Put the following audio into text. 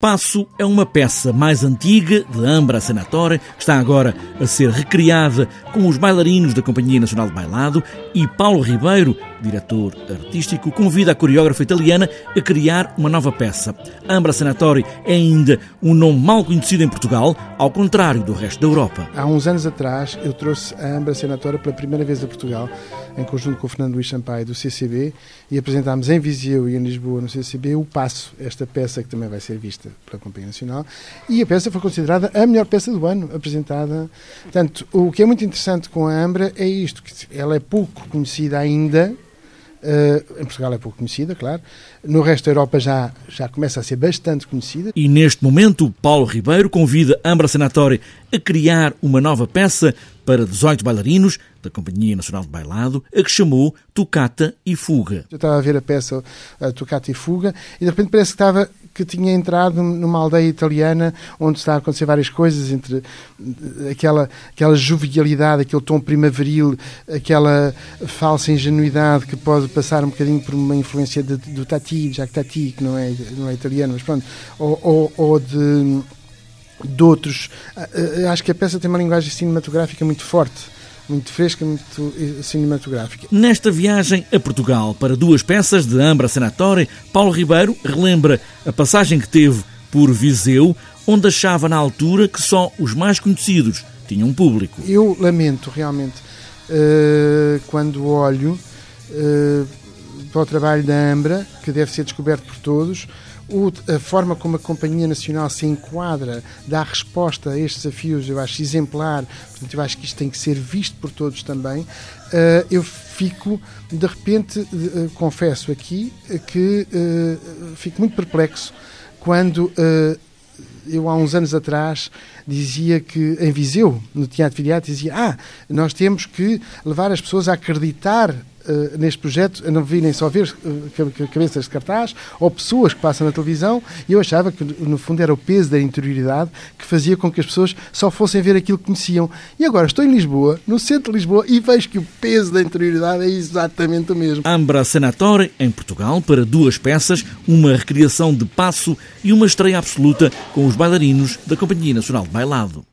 Passo é uma peça mais antiga de Ambra Senatore, que está agora a ser recriada com os bailarinos da Companhia Nacional de Bailado e Paulo Ribeiro, diretor artístico, convida a coreógrafa italiana a criar uma nova peça. Ambra Senatore é ainda um nome mal conhecido em Portugal, ao contrário do resto da Europa. Há uns anos atrás eu trouxe a Ambra Senatore pela primeira vez a Portugal, em conjunto com o Fernando Luís Champagne do CCB, e apresentámos em Viseu e em Lisboa no CCB o Passo, esta peça que também vai ser vista pela Companhia Nacional, e a peça foi considerada a melhor peça do ano apresentada. Portanto, o que é muito interessante com a Ambra é isto, que ela é pouco conhecida ainda, Uh, em Portugal é pouco conhecida, claro. No resto da Europa já, já começa a ser bastante conhecida. E neste momento, Paulo Ribeiro convida Ambra Senatori a criar uma nova peça para 18 bailarinos da Companhia Nacional de Bailado, a que chamou Tocata e Fuga. Eu estava a ver a peça a Tocata e Fuga e de repente parece que estava que tinha entrado numa aldeia italiana onde está a acontecer várias coisas entre aquela aquela jovialidade, aquele tom primaveril, aquela falsa ingenuidade que pode passar um bocadinho por uma influência de, do Tati, Jacques Tati, que não é não é italiano, mas pronto, ou, ou, ou de de outros. Ah, acho que a peça tem uma linguagem cinematográfica muito forte muito fresca, muito cinematográfica. Nesta viagem a Portugal para duas peças de Ambra Senatore, Paulo Ribeiro relembra a passagem que teve por Viseu, onde achava na altura que só os mais conhecidos tinham público. Eu lamento realmente uh, quando olho uh, para o trabalho da Ambra, que deve ser descoberto por todos, o, a forma como a Companhia Nacional se enquadra, dá resposta a estes desafios, eu acho exemplar, portanto, eu acho que isto tem que ser visto por todos também. Uh, eu fico, de repente, uh, confesso aqui, que uh, fico muito perplexo quando eu há uns anos atrás dizia que em Viseu, no Teatro Viriato, dizia: Ah, nós temos que levar as pessoas a acreditar uh, neste projeto, não virem só ver uh, cabeças de cartaz ou pessoas que passam na televisão, e eu achava que no fundo era o peso da interioridade que fazia com que as pessoas só fossem ver aquilo que conheciam. E agora estou em Lisboa, no centro de Lisboa, e vejo que o peso da interioridade é exatamente o mesmo. Ambra Senatore, em Portugal, para duas peças, uma recriação de passo e uma estreia absoluta com os bailarinos da Companhia Nacional de Bailado.